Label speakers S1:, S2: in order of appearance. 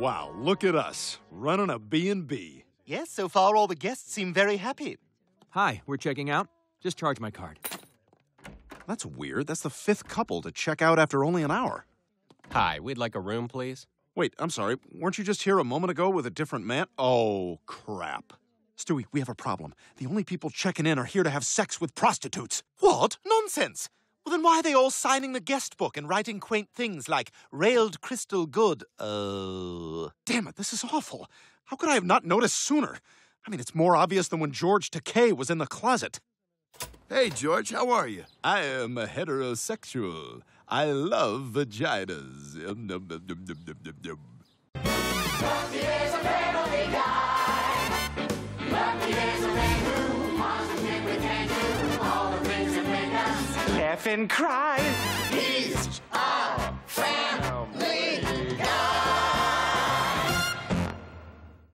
S1: Wow, look at us, running a B&B.
S2: Yes, so far all the guests seem very happy.
S3: Hi, we're checking out. Just charge my card.
S1: That's weird. That's the fifth couple to check out after only an hour.
S4: Hi, we'd like a room, please.
S1: Wait, I'm sorry. Weren't you just here a moment ago with a different man? Oh, crap. Stewie, we have a problem. The only people checking in are here to have sex with prostitutes.
S2: What? Nonsense! Well, then why are they all signing the guest book and writing quaint things like railed crystal good? Oh.
S1: Damn it, this is awful. How could I have not noticed sooner? I mean, it's more obvious than when George Takei was in the closet.
S5: Hey, George, how are you?
S1: I am a heterosexual. I love vaginas.
S2: laugh and cry. He's a.